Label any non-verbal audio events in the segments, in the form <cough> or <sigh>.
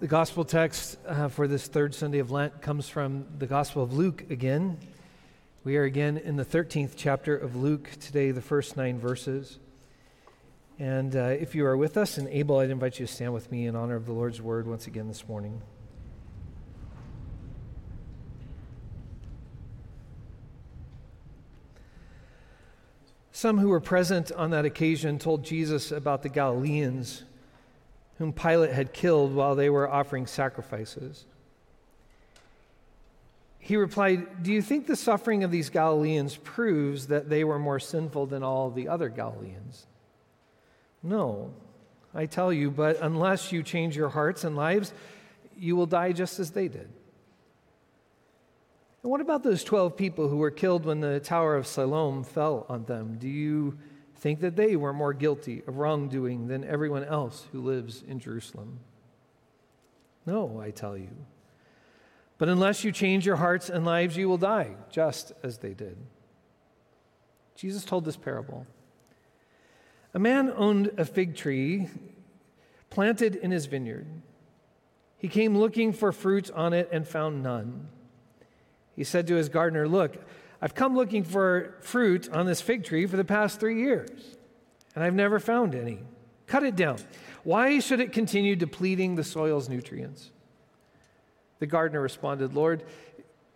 The gospel text uh, for this third Sunday of Lent comes from the Gospel of Luke again. We are again in the 13th chapter of Luke today, the first nine verses. And uh, if you are with us and able, I'd invite you to stand with me in honor of the Lord's word once again this morning. Some who were present on that occasion told Jesus about the Galileans whom Pilate had killed while they were offering sacrifices. He replied, Do you think the suffering of these Galileans proves that they were more sinful than all the other Galileans? No, I tell you, but unless you change your hearts and lives, you will die just as they did. And what about those 12 people who were killed when the Tower of Siloam fell on them? Do you think that they were more guilty of wrongdoing than everyone else who lives in Jerusalem. No, I tell you. But unless you change your hearts and lives, you will die, just as they did. Jesus told this parable. A man owned a fig tree planted in his vineyard. He came looking for fruit on it and found none. He said to his gardener, Look, I've come looking for fruit on this fig tree for the past three years, and I've never found any. Cut it down. Why should it continue depleting the soil's nutrients? The gardener responded, Lord,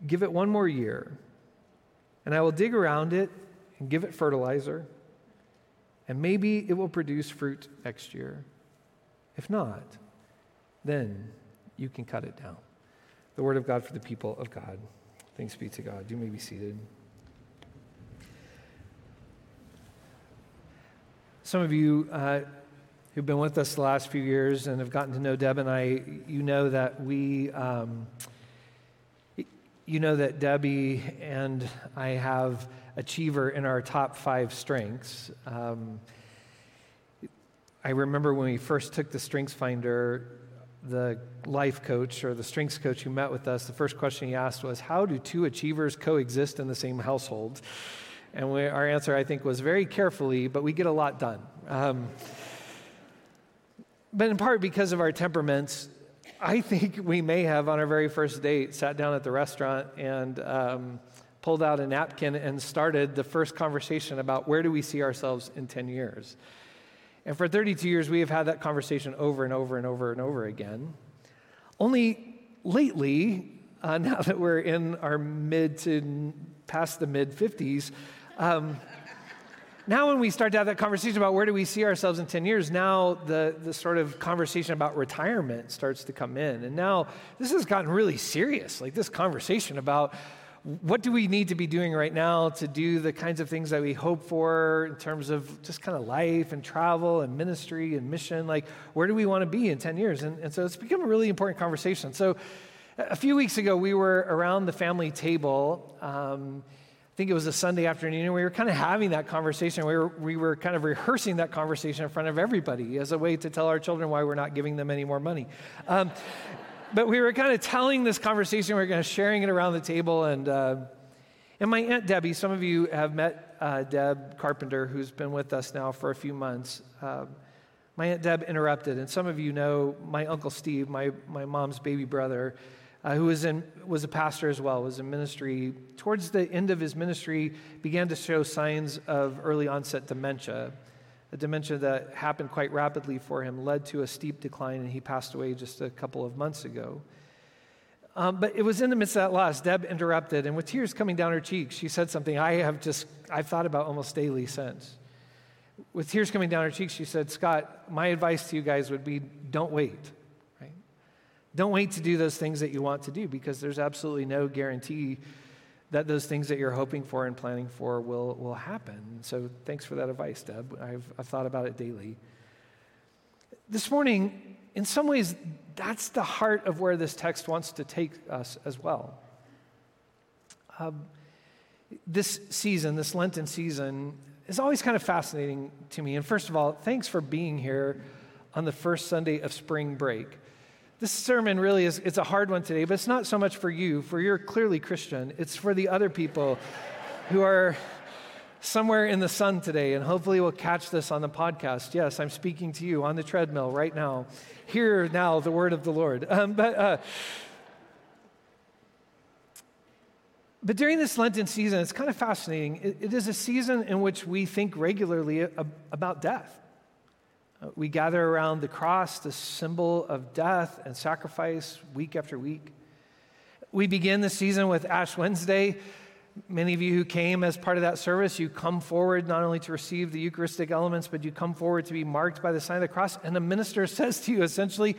give it one more year, and I will dig around it and give it fertilizer, and maybe it will produce fruit next year. If not, then you can cut it down. The word of God for the people of God. Thanks be to God. You may be seated. Some of you uh, who've been with us the last few years and have gotten to know Deb and I, you know that we, um, you know that Debbie and I have achiever in our top five strengths. Um, I remember when we first took the Strengths Finder, the life coach or the strengths coach who met with us, the first question he asked was, How do two achievers coexist in the same household? And we, our answer, I think, was very carefully, but we get a lot done. Um, but in part because of our temperaments, I think we may have, on our very first date, sat down at the restaurant and um, pulled out a napkin and started the first conversation about where do we see ourselves in 10 years. And for 32 years, we have had that conversation over and over and over and over again. Only lately, uh, <laughs> now that we're in our mid to past the mid 50s, um, now, when we start to have that conversation about where do we see ourselves in 10 years, now the, the sort of conversation about retirement starts to come in. And now this has gotten really serious, like this conversation about what do we need to be doing right now to do the kinds of things that we hope for in terms of just kind of life and travel and ministry and mission? Like, where do we want to be in 10 years? And, and so it's become a really important conversation. So a few weeks ago, we were around the family table. Um, I think it was a Sunday afternoon, and we were kind of having that conversation. We were, we were kind of rehearsing that conversation in front of everybody as a way to tell our children why we're not giving them any more money. Um, but we were kind of telling this conversation, we were kind of sharing it around the table. And, uh, and my Aunt Debbie, some of you have met uh, Deb Carpenter, who's been with us now for a few months. Uh, my Aunt Deb interrupted, and some of you know my Uncle Steve, my, my mom's baby brother uh, who was, in, was a pastor as well, was in ministry. Towards the end of his ministry, began to show signs of early onset dementia. A dementia that happened quite rapidly for him led to a steep decline, and he passed away just a couple of months ago. Um, but it was in the midst of that loss, Deb interrupted, and with tears coming down her cheeks, she said something I have just, I've thought about almost daily since. With tears coming down her cheeks, she said, Scott, my advice to you guys would be don't wait. Don't wait to do those things that you want to do because there's absolutely no guarantee that those things that you're hoping for and planning for will, will happen. So thanks for that advice, Deb. I've, I've thought about it daily. This morning, in some ways, that's the heart of where this text wants to take us as well. Um, this season, this Lenten season, is always kind of fascinating to me. And first of all, thanks for being here on the first Sunday of spring break. This sermon really is it's a hard one today, but it's not so much for you, for you're clearly Christian. It's for the other people who are somewhere in the sun today, and hopefully we'll catch this on the podcast. Yes, I'm speaking to you on the treadmill right now. Hear now the word of the Lord. <laughs> Um, but, uh, but during this Lenten season, it's kind of fascinating. it, it is a season in which we think regularly about death. Uh, we gather around the cross, the symbol of death and sacrifice, week after week. We begin the season with Ash Wednesday. Many of you who came as part of that service, you come forward not only to receive the Eucharistic elements, but you come forward to be marked by the sign of the cross. And the minister <laughs> says to you essentially,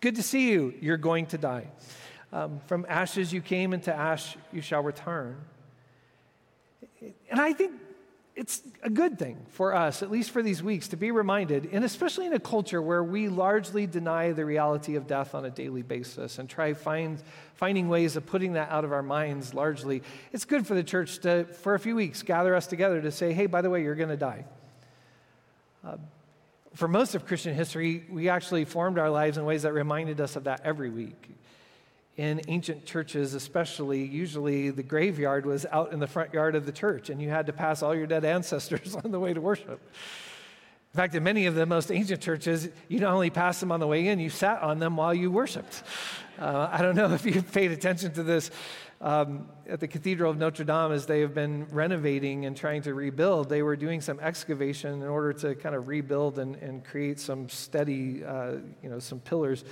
Good to see you, you're going to die. Um, from ashes you came, into ash you shall return. And I think it's a good thing for us, at least for these weeks, to be reminded, and especially in a culture where we largely deny the reality of death on a daily basis and try find, finding ways of putting that out of our minds largely. It's good for the church to, for a few weeks, gather us together to say, hey, by the way, you're going to die. Uh, for most of Christian history, we actually formed our lives in ways that reminded us of that every week in ancient churches, especially, usually the graveyard was out in the front yard of the church, and you had to pass all your dead ancestors <laughs> on the way to worship. In fact, in many of the most ancient churches, you not only passed them on the way in, you sat on them while you worshiped. Uh, I don't know <laughs> if you've paid attention to this. Um, at the Cathedral of Notre Dame, as they have been renovating and trying to rebuild, they were doing some excavation in order to kind of rebuild and, and create some steady, uh, you know, some pillars.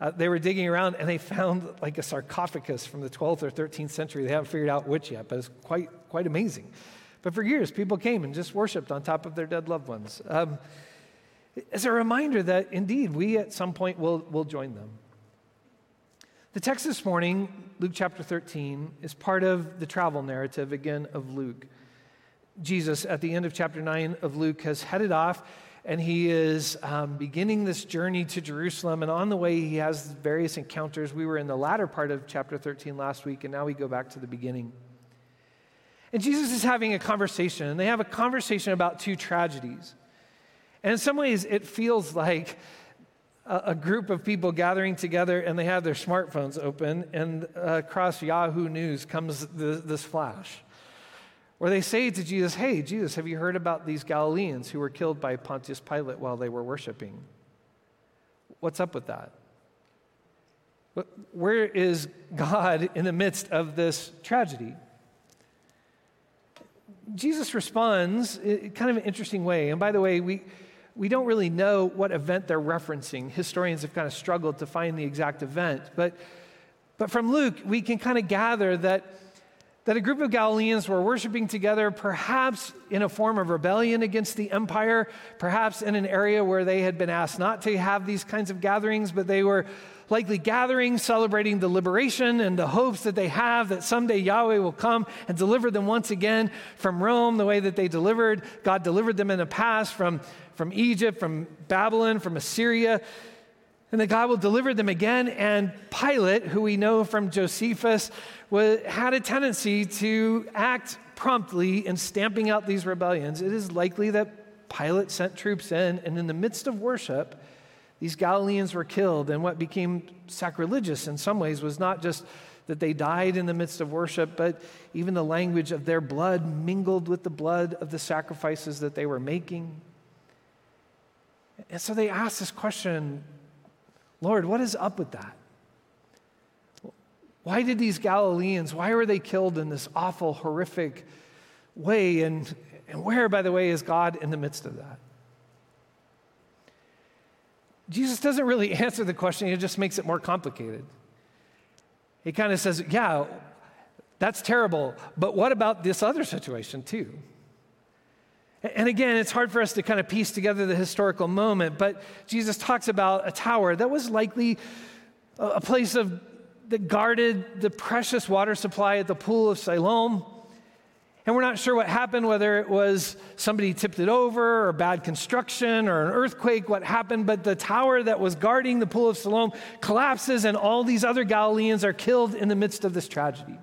Uh, they were digging around and they found like a sarcophagus from the 12th or 13th century. They haven't figured out which yet, but it's quite, quite amazing. But for years, people came and just worshiped on top of their dead loved ones. Um, as a reminder that indeed we at some point will, will join them. The text this morning, Luke chapter 13, is part of the travel narrative again of Luke. Jesus, at the end of chapter 9 of Luke, has headed off and he is um, beginning this journey to Jerusalem. And on the way, he has various encounters. We were in the latter part of chapter 13 last week, and now we go back to the beginning. And Jesus is having a conversation, and they have a conversation about two tragedies. And in some ways, it feels like a, a group of people gathering together and they have their smartphones open, and uh, across Yahoo News comes the, this flash. Where they say to Jesus, Hey, Jesus, have you heard about these Galileans who were killed by Pontius Pilate while they were worshiping? What's up with that? Where is God in the midst of this tragedy? Jesus responds in kind of an interesting way. And by the way, we, we don't really know what event they're referencing. Historians have kind of struggled to find the exact event. But, but from Luke, we can kind of gather that that a group of Galileans were worshiping together, perhaps in a form of rebellion against the empire, perhaps in an area where they had been asked not to have these kinds of gatherings, but they were likely gathering, celebrating the liberation and the hopes that they have that someday Yahweh will come and deliver them once again from Rome, the way that they delivered. God delivered them in the past from, from Egypt, from Babylon, from Assyria and that God will deliver them again. And Pilate, who we know from Josephus, was, had a tendency to act promptly in stamping out these rebellions. It is likely that Pilate sent troops in, and in the midst of worship, these Galileans were killed. And what became sacrilegious in some ways was not just that they died in the midst of worship, but even the language of their blood mingled with the blood of the sacrifices that they were making. And so they asked this question Lord, what is up with that? Why did these Galileans, why were they killed in this awful, horrific way? And, and where, by the way, is God in the midst of that? Jesus doesn't really <laughs> answer the question, he just makes it more complicated. He kind of says, Yeah, that's terrible, but what about this other situation, too? And again, it's hard for us to kind of piece together the historical moment, but Jesus talks about a tower that was likely a place of that guarded the precious water supply at the pool of Siloam. And we're not sure what happened, whether it was somebody tipped it over or bad construction or an earthquake, what happened, but the tower that was guarding the pool of Siloam collapses and all these other Galileans are killed in the midst of this tragedy.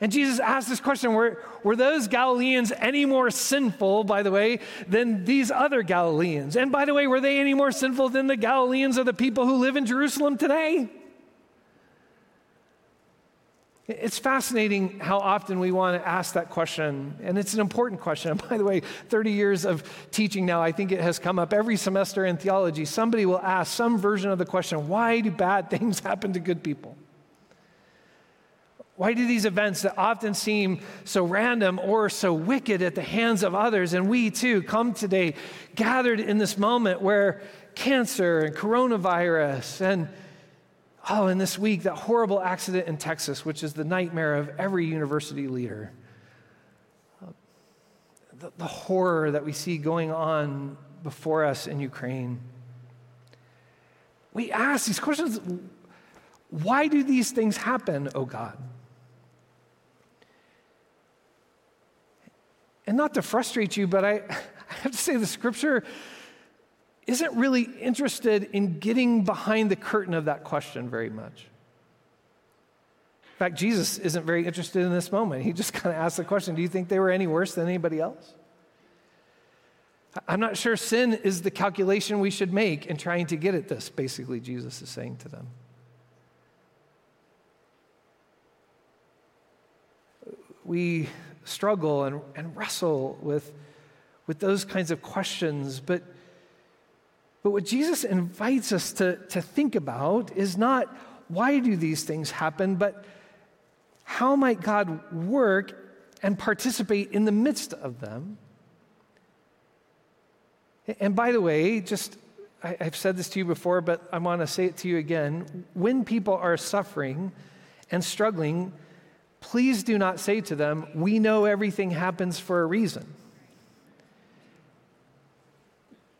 And Jesus asked this question were, were those Galileans any more sinful, by the way, than these other Galileans? And by the way, were they any more sinful than the Galileans or the people who live in Jerusalem today? It's fascinating how often we want to ask that question, and it's an important question. And <laughs> by the way, 30 years of teaching now, I think it has come up every semester in theology. Somebody will ask some version of the question why do bad <laughs> things happen to good people? Why do these events that often seem so random or so wicked at the hands of others, and we too come today gathered in this moment where cancer and coronavirus and Oh, and this week, that horrible accident in Texas, which is the nightmare of every university leader. The, the, horror that we see going on before us in Ukraine. We ask these questions why do these things happen, oh God? And not to frustrate you, but I, <laughs> I have to say the scripture isn't really interested in getting behind the curtain of that question very much. In fact, Jesus isn't very interested in this moment. He just <laughs> kind of asks the question Do you think they were any worse than anybody else? I'm not sure sin is the calculation we should make in trying to get at this, basically, Jesus is saying to them. We struggle and, and wrestle with, with those kinds of questions, but but what Jesus invites us to, to think about is not why do these things happen, but how might God work and participate in the midst of them? And by the way, just I, have said this to you before, but I want to say it to you again. When people are suffering and struggling, please do not say to them, We know everything happens for a reason.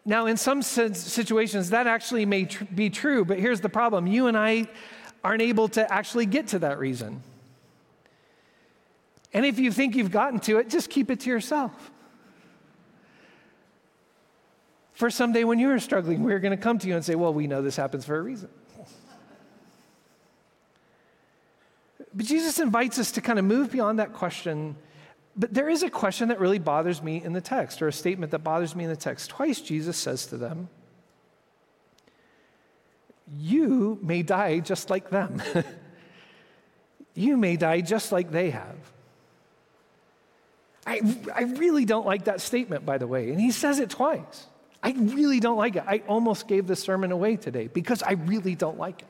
Now, in some situations, that actually may tr- be true, but here's the problem you and I aren't able to actually get to that reason. And if you think you've gotten to it, just keep it to yourself. For someday when you are struggling, we're going to come to you and say, Well, we know this happens for a reason. But Jesus invites us to kind of move beyond that question but there is a question that really bothers me in the text, or a statement that bothers me in the text. Twice Jesus says to them, You may die just like them. <laughs> you may die just like they have. I, I really don't like that statement, by the way. And he says it twice. I really don't like it. I almost gave the sermon away today because I really don't like it.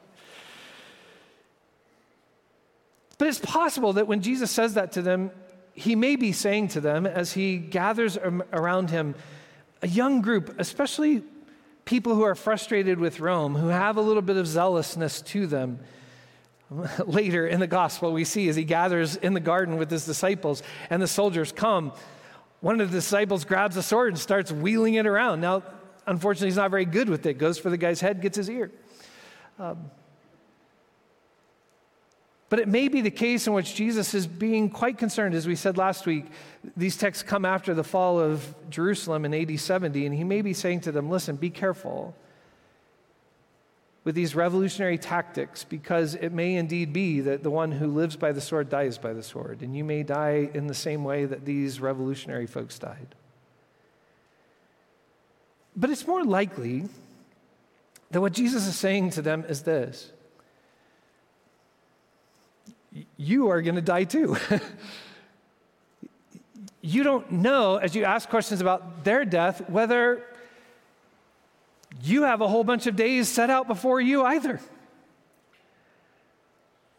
But it's possible that when Jesus says that to them, he may be saying to them as he gathers around him a young group, especially people who are frustrated with Rome, who have a little bit of zealousness to them. <laughs> Later in the gospel, we see as he gathers in the garden with his disciples and the soldiers come, one of the disciples grabs a sword and starts wheeling it around. Now, unfortunately, he's not very good with it, goes for the guy's head, gets his ear. Um, but it may be the case in which Jesus is being quite concerned, as we said last week. These texts come after the fall of Jerusalem in AD 70, and he may be saying to them, Listen, be careful with these revolutionary tactics, because it may indeed be that the one who lives by the sword dies by the sword, and you may die in the same way that these revolutionary folks died. But it's more likely that what Jesus is saying to them is this you are going to die too. <laughs> you don't know, as you ask questions about their death, whether you have a whole bunch of days set out before you either.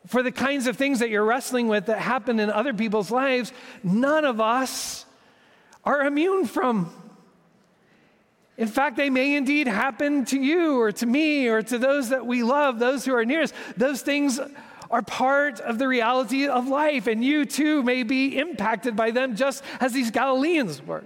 For the kinds of things that you're wrestling with that happen in other people's lives, none of us are immune from. In fact, they may indeed happen to you or to me or to those that we love, those who are nearest. Those things are part of the reality of life, and you too may be impacted by them just as these Galileans were.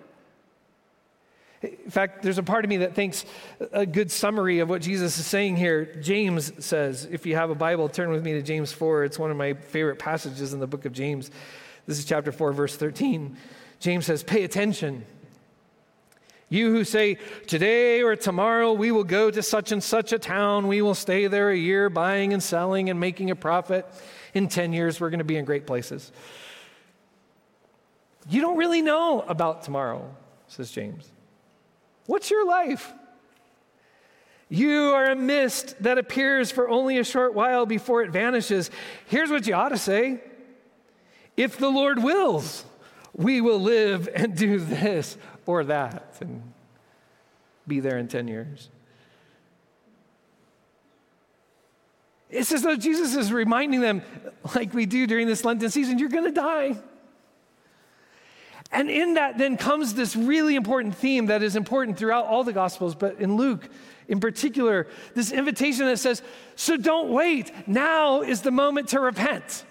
In fact, there's a part of me that thinks a good summary of what Jesus is saying here. James says, if you have a Bible, turn with me to James 4. It's one of my favorite passages in the book of James. This is chapter 4, verse 13. James says, Pay attention you who say, Today or tomorrow we will go to such and such a town, we will stay there a year buying and selling and making a profit. In 10 years, we're going to be in great places. You don't really know about tomorrow, says James. What's your life? You are a mist that appears for only a short while before it vanishes. Here's what you ought to say If the Lord wills, we will live and do this or that and be there in 10 years. It's as though Jesus is reminding them, like we do during this Lenten season, you're going to die. And in that then comes this really important theme that is important throughout all the Gospels, but in Luke in particular, this invitation that says, So don't wait. Now is the moment to repent.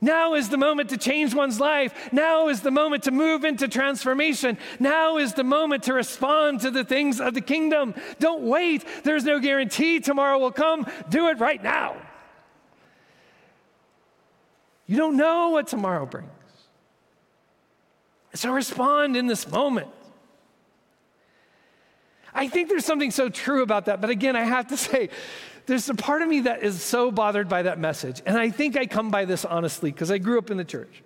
Now is the moment to change one's life. Now is the moment to move into transformation. Now is the moment to respond to the things of the kingdom. Don't wait. There's no guarantee tomorrow will come. Do it right now. You don't know what tomorrow brings. So respond in this moment. I think there's something so true about that. But again, I have to <laughs> say, there's a part of me that is so bothered by that message. And I think I come by this honestly because I grew up in the church.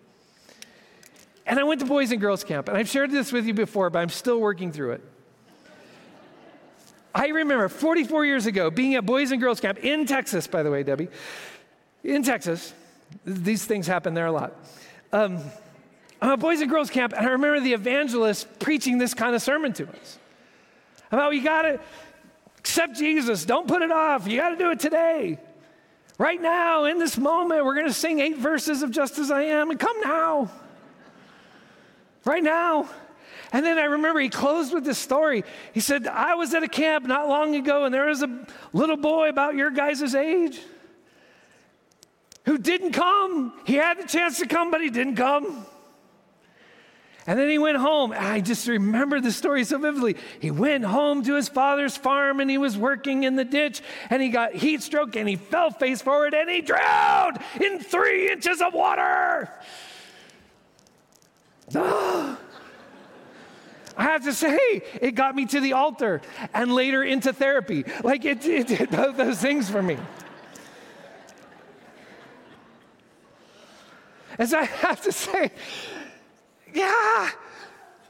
And I went to Boys and Girls Camp. And I've shared this with you before, but I'm still working through it. I remember 44 years ago being at Boys and Girls Camp in Texas, by the way, Debbie, in Texas. These things happen there a lot. Um, I'm at Boys and Girls Camp, and I remember the evangelist preaching this kind of sermon to us about you got to accept Jesus. Don't put it off. You got to do it today. Right now, in this moment, we're going to sing eight verses of Just as I Am, and come now. Right now. And then I remember he closed with this story. He said, I was at a camp not long ago, and there was a little boy about your guys' age who didn't come. He had the chance to come, but he didn't come. And then he went home. I just remember the story so vividly. He went home to his father's farm and he was working in the ditch and he got heat stroke and he fell face forward and he drowned in three inches of water. Ah! I have to say, it got me to the altar and later into therapy. Like it, it did both those things for me. As I have to say, yeah,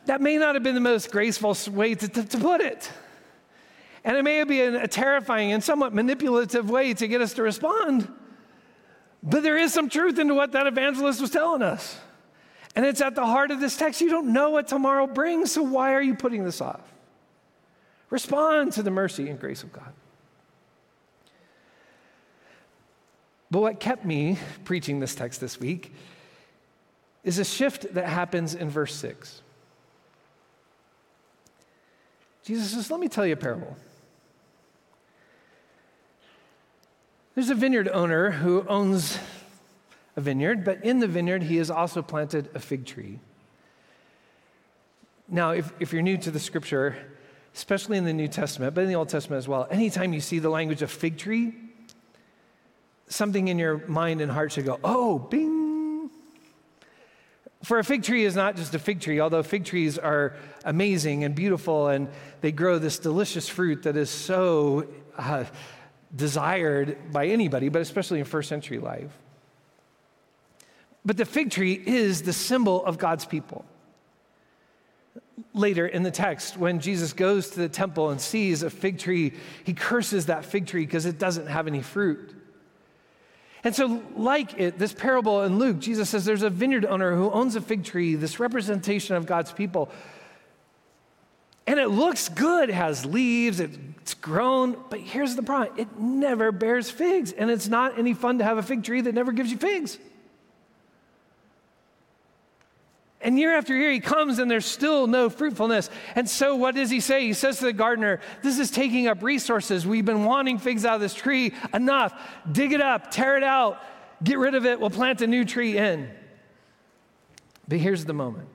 that may not have been the most graceful way to, to, to put it. And it may have been a terrifying and somewhat manipulative way to get us to respond. But there is some truth into what that evangelist was telling us. And it's at the heart of this text. You don't know what tomorrow brings, so why are you putting this off? Respond to the mercy and grace of God. But what kept me preaching this text this week is a shift that happens in verse 6. Jesus says, Let me tell you a parable. There's a vineyard owner who owns a vineyard, but in the vineyard, he has also planted a fig tree. Now, if, if you're new to the scripture, especially in the New Testament, but in the Old Testament as well, anytime you see the language of fig tree, something in your mind and heart should go, oh, bing, for a fig tree is not just a fig tree, although fig trees are amazing and beautiful and they grow this delicious fruit that is so uh, desired by anybody, but especially in first century life. But the fig tree is the symbol of God's people. Later in the text, when Jesus goes to the temple and sees a fig tree, he curses that fig tree because it doesn't have any fruit. And so, like it, this parable in Luke, Jesus says there's a vineyard owner who owns a fig tree, this representation of God's people. And it looks good, it has leaves, it's grown, but here's the problem it never bears figs. And it's not any fun to have a fig tree that never gives you figs. And year after year, he comes and there's still no fruitfulness. And so, what does he say? He says to the gardener, This is taking up resources. We've been wanting figs out of this tree. Enough. Dig it up, tear it out, get rid of it. We'll plant a new tree in. But here's the moment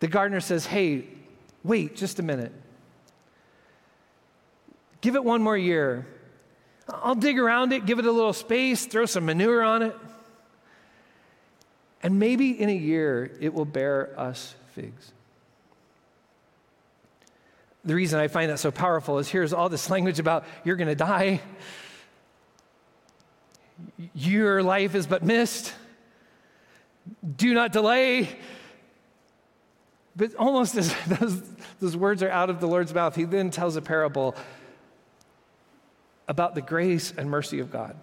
the gardener says, Hey, wait just a minute. Give it one more year. I'll dig around it, give it a little space, throw some manure on it. And maybe in a year, it will bear us figs. The reason I find that so powerful is here's all this language about you're going to die, your life is but mist, do not delay. But almost as <laughs> those, those words are out of the Lord's mouth, he then tells a parable about the grace and mercy of God.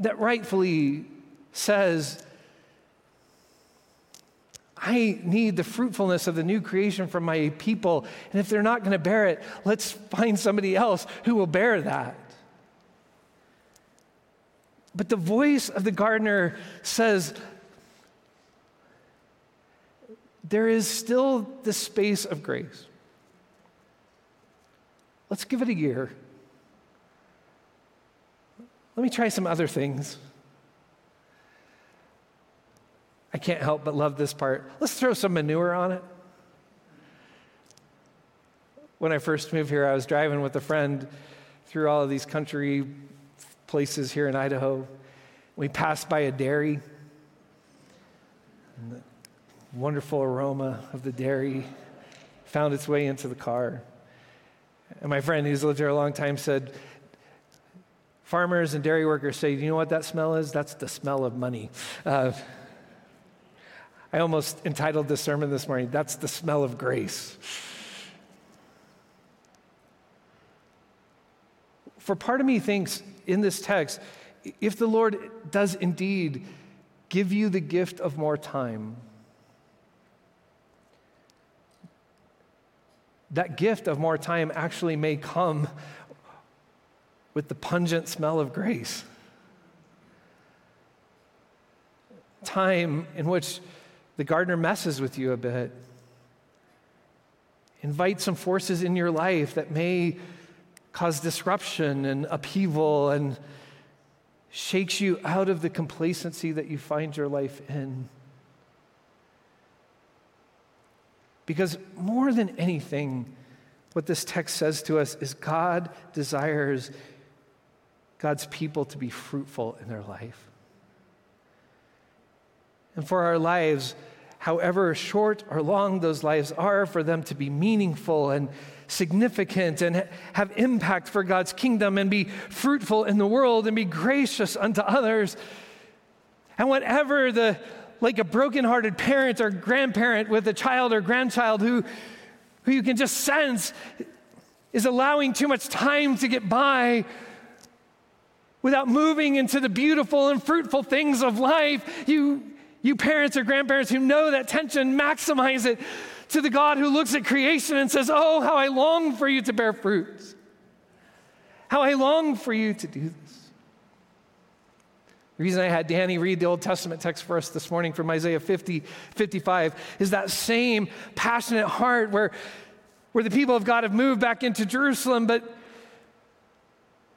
That rightfully says, I need the fruitfulness of the new creation from my people. And if they're not going to bear it, let's find somebody else who will bear that. But the voice of the gardener says, there is still the space of grace. Let's give it a year. Let me try some other things. I can't help but love this part. Let's throw some manure on it. When I first moved here, I was driving with a friend through all of these country places here in Idaho. We passed by a dairy. And the wonderful aroma of the dairy found its way into the car. And my friend who's lived here a long time said, Farmers and dairy workers say, You know what that smell is? That's the smell of money. Uh, I almost entitled this sermon this morning, That's the Smell of Grace. For part of me thinks in this text, if the Lord does indeed give you the gift of more time, that gift of more time actually may come with the pungent smell of grace. Time in which the gardener messes with you a bit. Invite some forces in your life that may cause disruption and upheaval and shakes you out of the complacency that you find your life in. Because more than anything, what this text says to us is God desires God's people to be fruitful in their life. And for our lives, however short or long those lives are, for them to be meaningful and significant and have impact for God's kingdom and be fruitful in the world and be gracious unto others. And whatever the, like a brokenhearted parent or grandparent with a child or grandchild who, who you can just sense is allowing too much time to get by without moving into the beautiful and fruitful things of life, you you parents or grandparents who know that tension, maximize it to the God who looks at creation and says, Oh, how I long for you to bear fruit. How I long for you to do this. The reason I had Danny read the Old Testament text for us this morning from Isaiah 50, 55 is that same passionate heart where, where the people of God have moved back into Jerusalem, but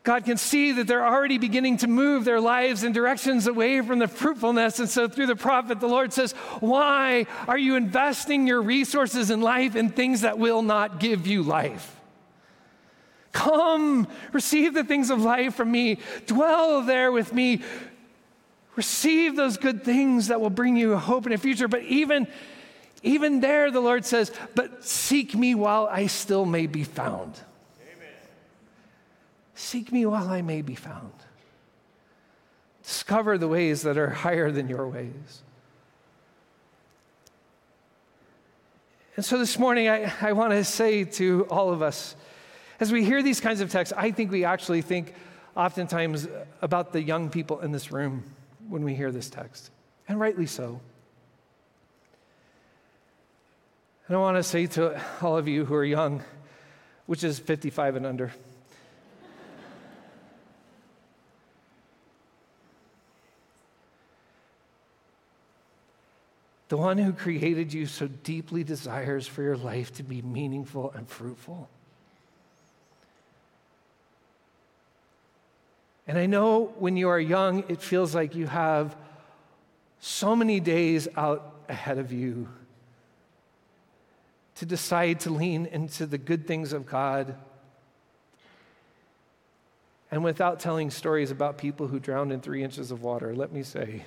God can see that they're already beginning to move their lives in directions away from the fruitfulness. And so, through the prophet, the Lord says, Why are you investing your resources in life in things that will not give you life? Come, receive the things of life from me, dwell there with me, receive those good things that will bring you hope and a future. But even, even there, the Lord says, But seek me while I still may be found. Seek me while I may be found. Discover the ways that are higher than your ways. And so this morning, I, I want to say to all of us, as we hear these kinds of texts, I think we actually think oftentimes about the young people in this room when we hear this text, and rightly so. And I want to say to all of you who are young, which is 55 and under, The one who created you so deeply desires for your life to be meaningful and fruitful. And I know when you are young, it feels like you have so many days out ahead of you to decide to lean into the good things of God. And without telling stories about people who drowned in three inches of water, let me say,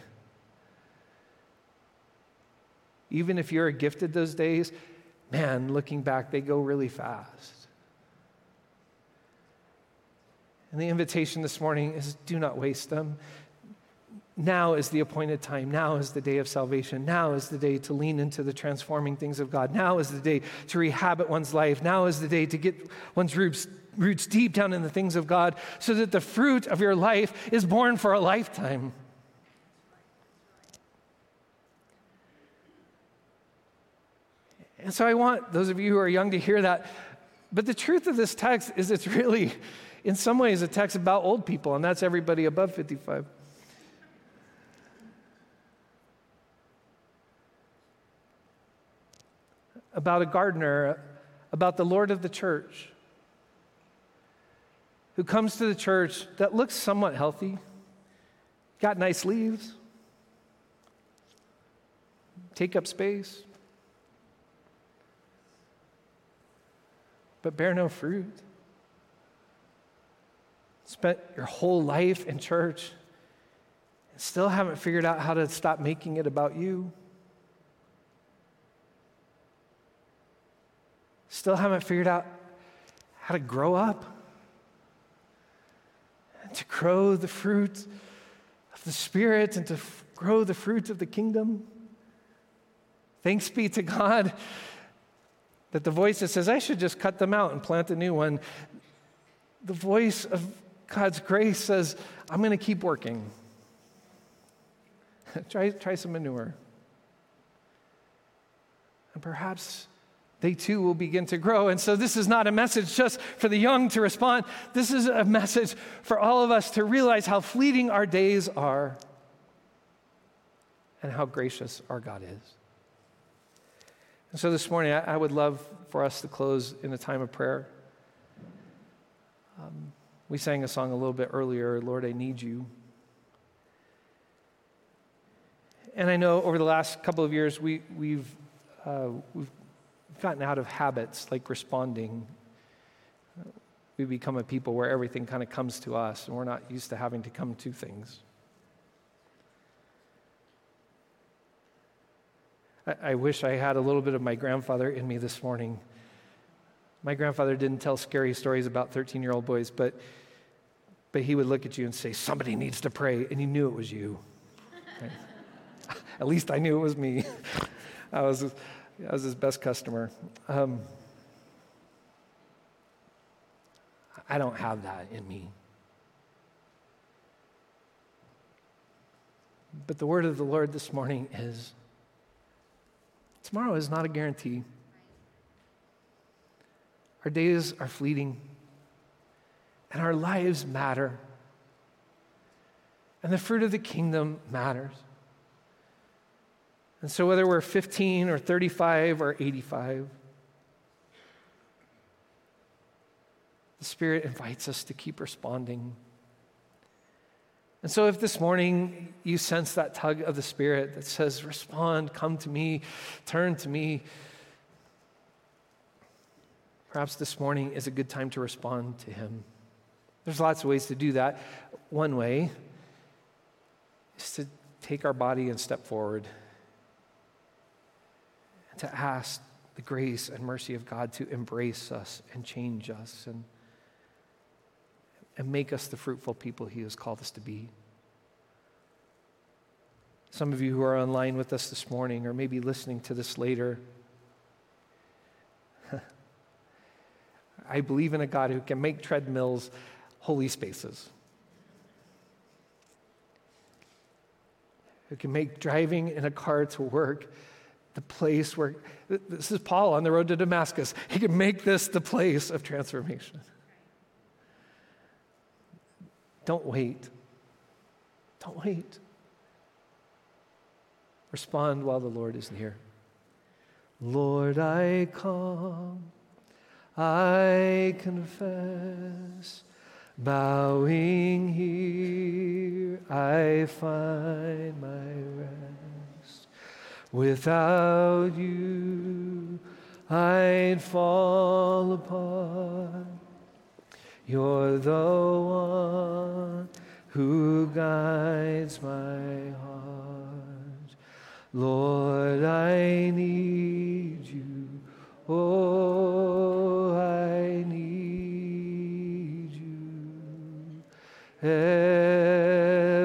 even if you're gifted those days, man, looking back, they go really fast. And the invitation this morning is do not waste them. now is the appointed time. Now is the day of salvation. Now is the day to lean into the transforming things of God. Now is the day to rehabit one's life. Now is the day to get one's roots, roots deep down in the things of God so that the fruit of your life is born for a lifetime. And so I want those of you who are young to hear that. But the truth of this text is it's really, in some ways, a text about old people, and that's everybody above 55. about a gardener, about the Lord of the church, who comes to the church that looks somewhat healthy, got nice leaves, take up space, but bear no fruit. Spent your whole life in church and still haven't figured out how to stop making it about you. Still haven't figured out how to grow up and to grow the fruit of the Spirit and to f- grow the fruit of the kingdom. Thanks be to God that the voice that says, I should just cut them out and plant a new one, the voice of God's grace says, I'm going to keep working. <laughs> try, try some manure. And perhaps they too will begin to grow. And so, this is not a message just for the young to respond. This is a message for all of us to realize how fleeting our days are and how gracious our God is. And so, this morning, I, would love for us to close in a time of prayer. Um, we sang a song a little bit earlier Lord, I need you. And I know over the last couple of years, we, we've, uh, we've gotten out of habits like responding. We become a people where everything kind of comes to us, and we're not used to having to come to things. I, I wish I had a little bit of my grandfather in me this morning. My grandfather didn't tell scary stories about 13 year old boys, but, but he would look at you and say, Somebody needs to pray, and he knew it was you. <laughs> At least I knew it was me. <laughs> I was I was his best customer. Um, I don't have that in me. But the word of the Lord this morning is tomorrow is not a guarantee. Our days are fleeting, and our lives matter. And the fruit of the kingdom matters. And so, whether we're 15 or 35 or 85, the Spirit invites us to keep responding. And so, if this morning you sense that tug of the Spirit that says, Respond, come to me, turn to me, perhaps this morning is a good time to respond to Him. There's lots of ways to do that. One way is to take our body and step forward And to ask the grace and mercy of God to embrace us and change us and, and make us the fruitful people He has called us to be. Some of you who are online with us this morning, or maybe listening to this later, <laughs> I believe in a God who can make treadmills holy spaces. Who can make driving in a car to work the place where, this is Paul on the road to Damascus. He can make this the place of transformation. Don't wait. Don't wait. Respond while the Lord is near. Lord, I come, I confess, bowing here, I find my rest. Without you, I'd fall apart. You're the one who guides my heart. Lord, I need you. Oh, I need you.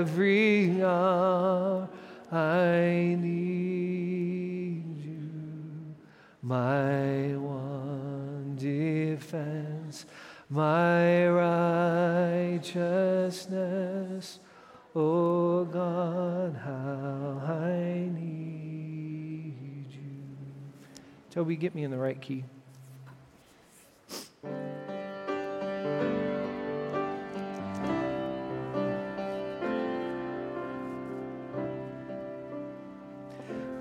Every hour I need you, my one defense my righteousness. Oh God, how I need you. Toby, get me in the right key.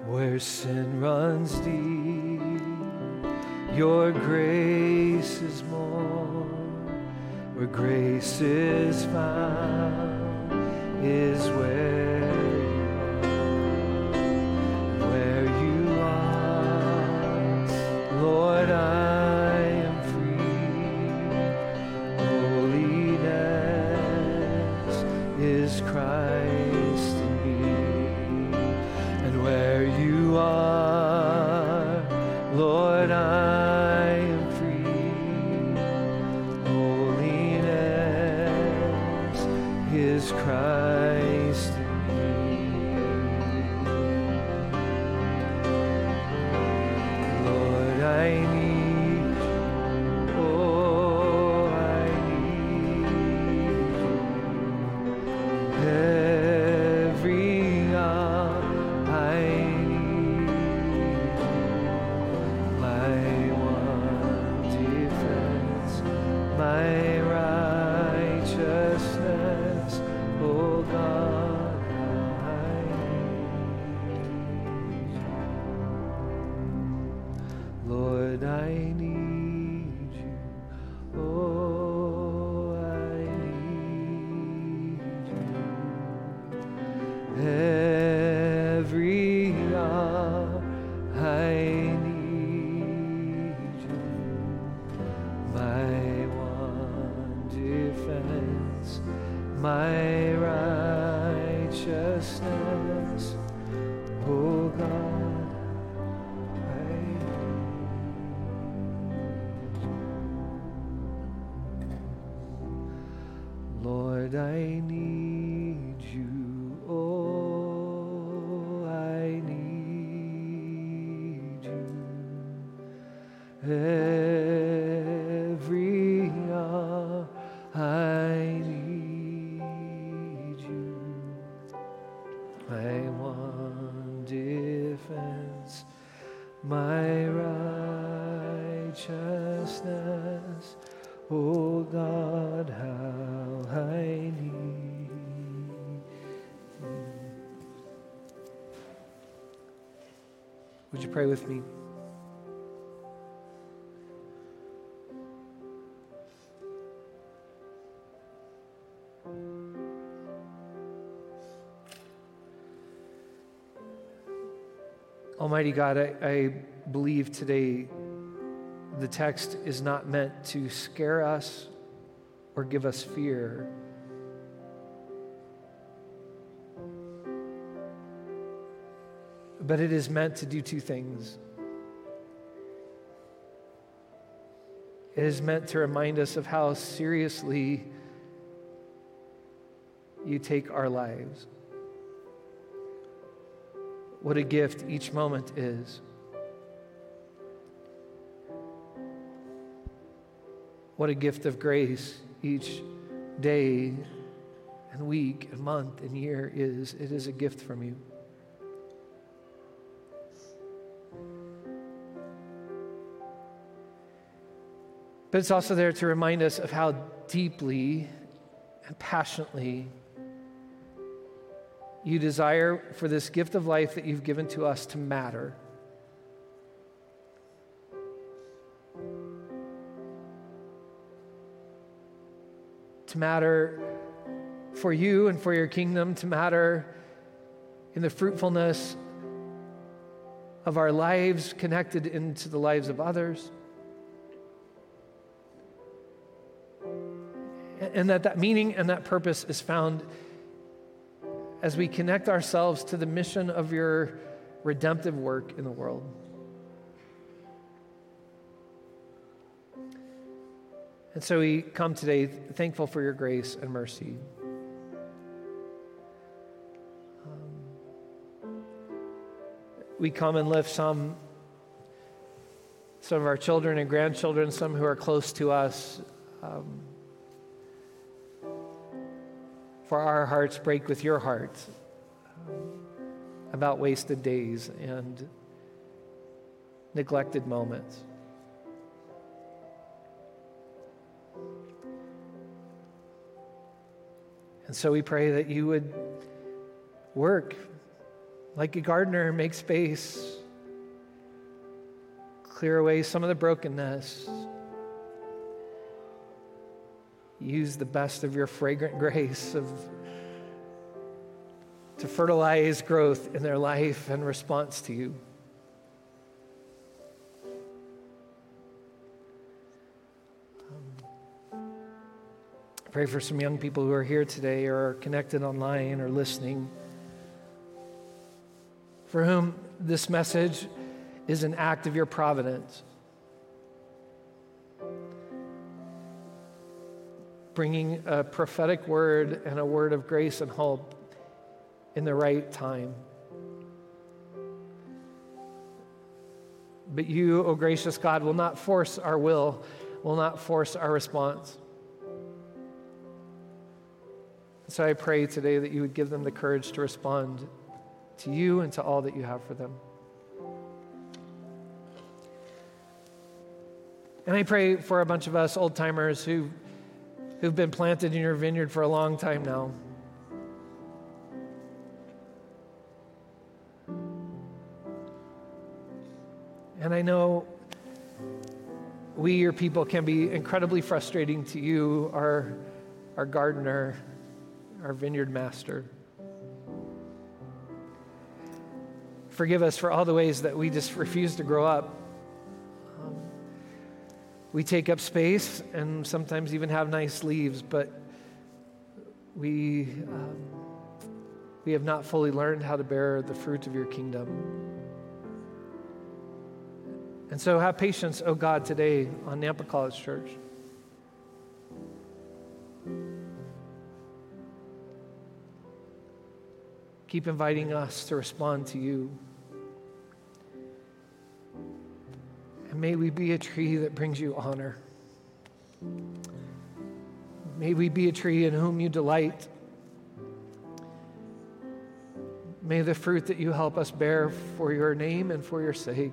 Where sin runs deep, your grace is more. Where grace is found is where. Pray with me? Almighty God, I, I believe today the text is not meant to scare us or give us fear. But it is meant to do two things. It is meant to remind us of how seriously you take our lives. What a gift each moment is. What a gift of grace each day and week and month and year is. It is a gift from you. But it's also there to remind us of how deeply and passionately you desire for this gift of life that you've given to us to matter. To matter for you and for your kingdom, to matter in the fruitfulness of our lives connected into the lives of others. And that that meaning and that purpose is found as we connect ourselves to the mission of your redemptive work in the world. And so we come today thankful for your grace and mercy. Um, we come and lift some some of our children and grandchildren, some who are close to us. Um, for our hearts break with your heart about wasted days and neglected moments. And so we pray that you would work like a gardener, make space, clear away some of the brokenness. Use the best of your fragrant grace of to fertilize growth in their life and response to you. Um, pray for some young people who are here today or are connected online or listening, for whom this message is an act of your providence. Bringing a prophetic word and a word of grace and hope in the right time. But you, O oh gracious God, will not force our will, will not force our response. So I pray today that you would give them the courage to respond to you and to all that you have for them. And I pray for a bunch of us old timers who, who've been planted in your vineyard for a long time now. And I know we, your people, can be incredibly frustrating to you, our, our gardener our vineyard master. Forgive us for all the ways that we just refuse to grow up. We take up space and sometimes even have nice leaves, but we, um, we have not fully learned how to bear the fruit of your kingdom. And so have patience, oh God, today on Nampa College Church. Keep inviting us to respond to you. And may we be a tree that brings you honor. May we be a tree in whom you delight. May the fruit that you help us bear for your name and for your sake,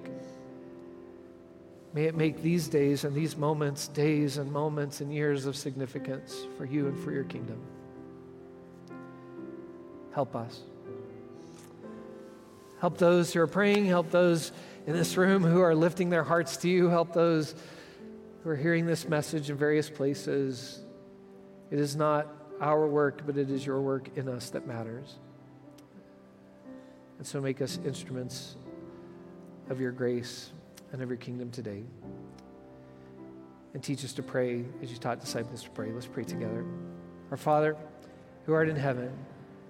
may it make these days and these moments days and moments and years of significance for you and for your kingdom. Help us. Help those who are praying. Help those in this room who are lifting their hearts to you. Help those who are hearing this message in various places. It is not our work, but it is your work in us that matters. And so make us instruments of your grace and of your kingdom today. And teach us to pray as you taught disciples to pray. Let's pray together. Our Father, who art in heaven,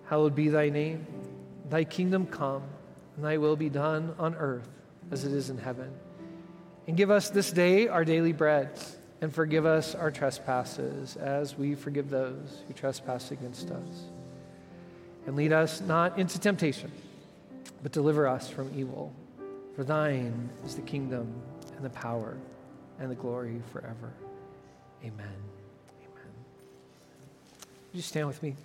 hallowed be thy name. Thy kingdom come and thy will be done on earth as it is in heaven. And give us this day our daily bread, and forgive us our trespasses as we forgive those who trespass against us. And lead us not into temptation, but deliver us from evil. For thine is the kingdom and the power and the glory forever. Amen. Amen. Would you stand with me?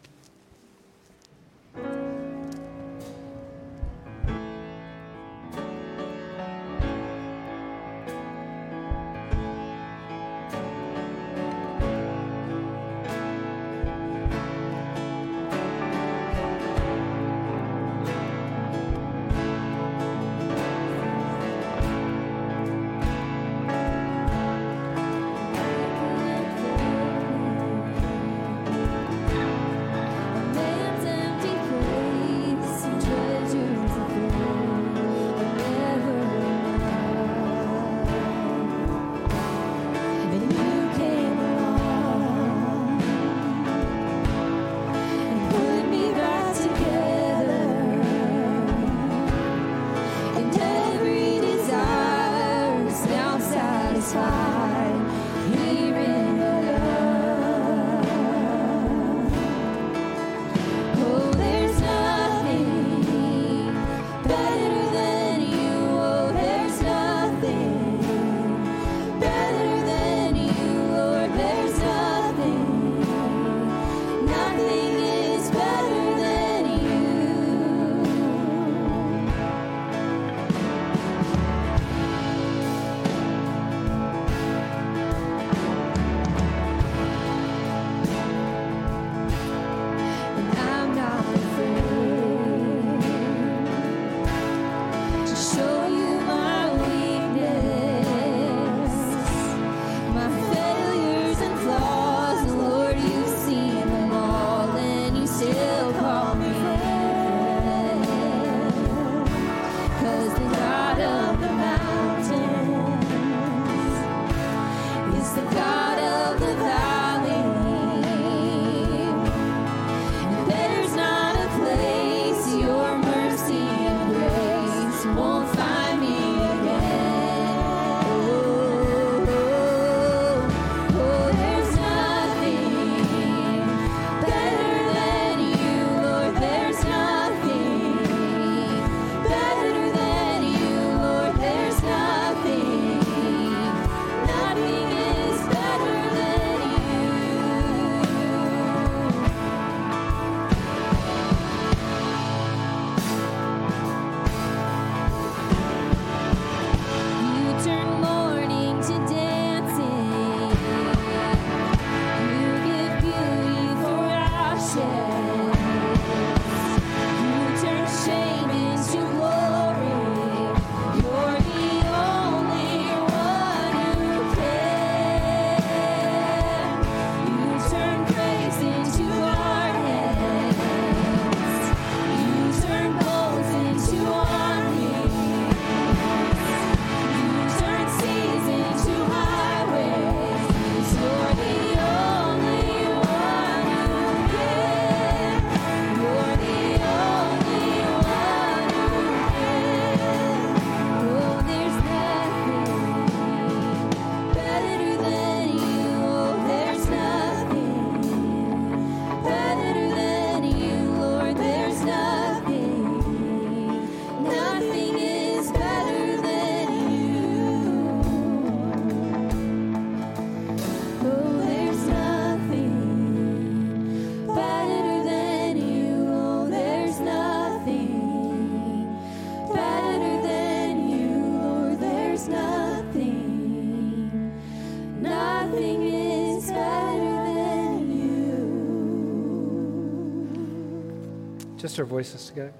Just our voices together.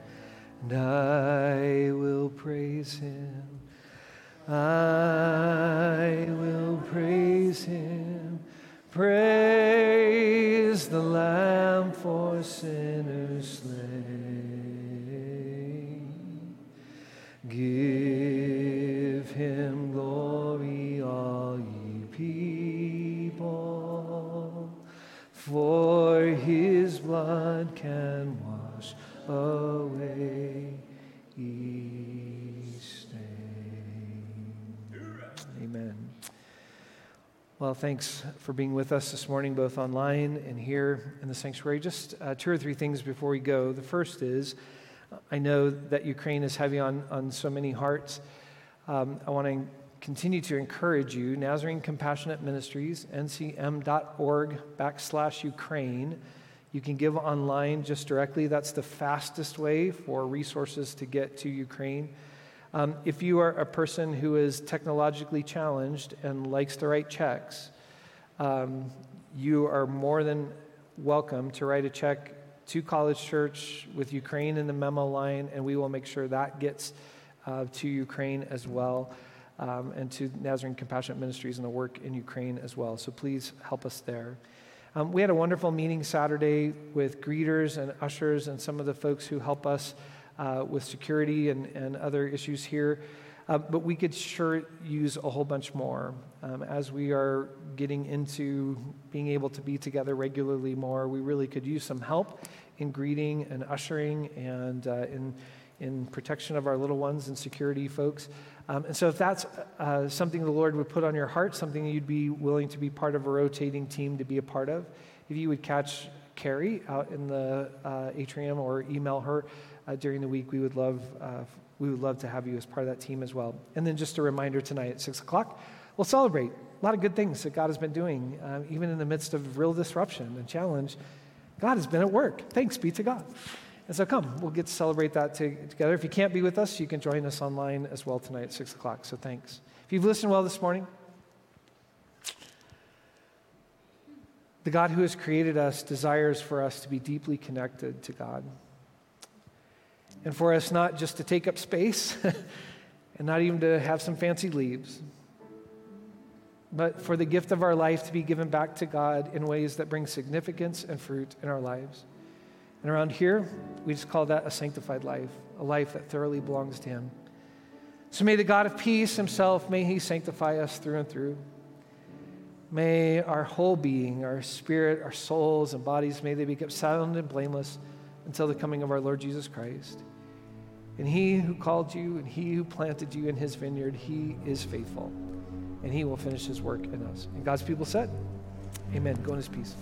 And I will praise him. I will praise him. Praise the Lamb for sinners slain. Give him glory, all ye people, for his blood can away each stain. Amen. Well, thanks for being with us this morning, both online and here in the sanctuary. Just uh, two or three things before we go. The first is I know that Ukraine is heavy on, on so many hearts. Um, I want to continue to encourage you. Nazarene Compassionate Ministries, ncm.org backslash Ukraine. You can give online just directly. That's the fastest way for resources to get to Ukraine. Um, if you are a person who is technologically challenged and likes to write checks, um, you are more than welcome to write a check to College Church with Ukraine in the memo line, and we will make sure that gets uh, to Ukraine as well, um, and to Nazarene Compassionate Ministries and the work in Ukraine as well. So please help us there. Um, we had a wonderful meeting Saturday with greeters and ushers and some of the folks who help us uh, with security and, and other issues here. Uh, but we could sure use a whole bunch more. Um, as we are getting into being able to be together regularly more, we really could use some help in greeting and ushering and uh, in, in protection of our little ones and security folks. Um, and so, if that's uh, something the Lord would put on your heart, something you'd be willing to be part of a rotating team to be a part of, if you would catch Carrie out in the uh, atrium or email her uh, during the week, we would love uh, we would love to have you as part of that team as well. And then just a reminder tonight at six o'clock, we'll celebrate a lot of good things that God has been doing, uh, even in the midst of real disruption and challenge. God has been at work. Thanks be to God. And so come, we'll get to celebrate that to, together. If you can't be with us, you can join us online as well tonight at 6 o'clock. So thanks. If you've listened well this morning, the God who has created us desires for us to be deeply connected to God. And for us not just to take up space <laughs> and not even to have some fancy leaves, but for the gift of our life to be given back to God in ways that bring significance and fruit in our lives. And around here, we just call that a sanctified life, a life that thoroughly belongs to Him. So may the God of peace Himself, may He sanctify us through and through. May our whole being, our spirit, our souls, and bodies, may they be kept sound and blameless until the coming of our Lord Jesus Christ. And He who called you and He who planted you in His vineyard, He is faithful, and He will finish His work in us. And God's people said, Amen. Go in His peace.